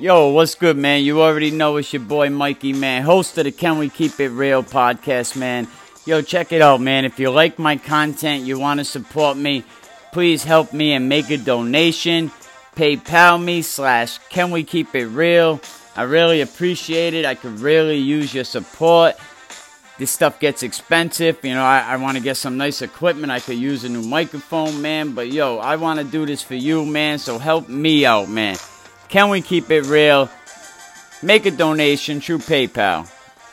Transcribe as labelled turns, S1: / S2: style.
S1: Yo, what's good, man? You already know it's your boy Mikey, man, host of the Can We Keep It Real podcast, man. Yo, check it out, man. If you like my content, you want to support me, please help me and make a donation. PayPal me slash Can We Keep It Real. I really appreciate it. I could really use your support. This stuff gets expensive. You know, I, I want to get some nice equipment. I could use a new microphone, man. But yo, I want to do this for you, man. So help me out, man. Can we keep it real? Make a donation through PayPal.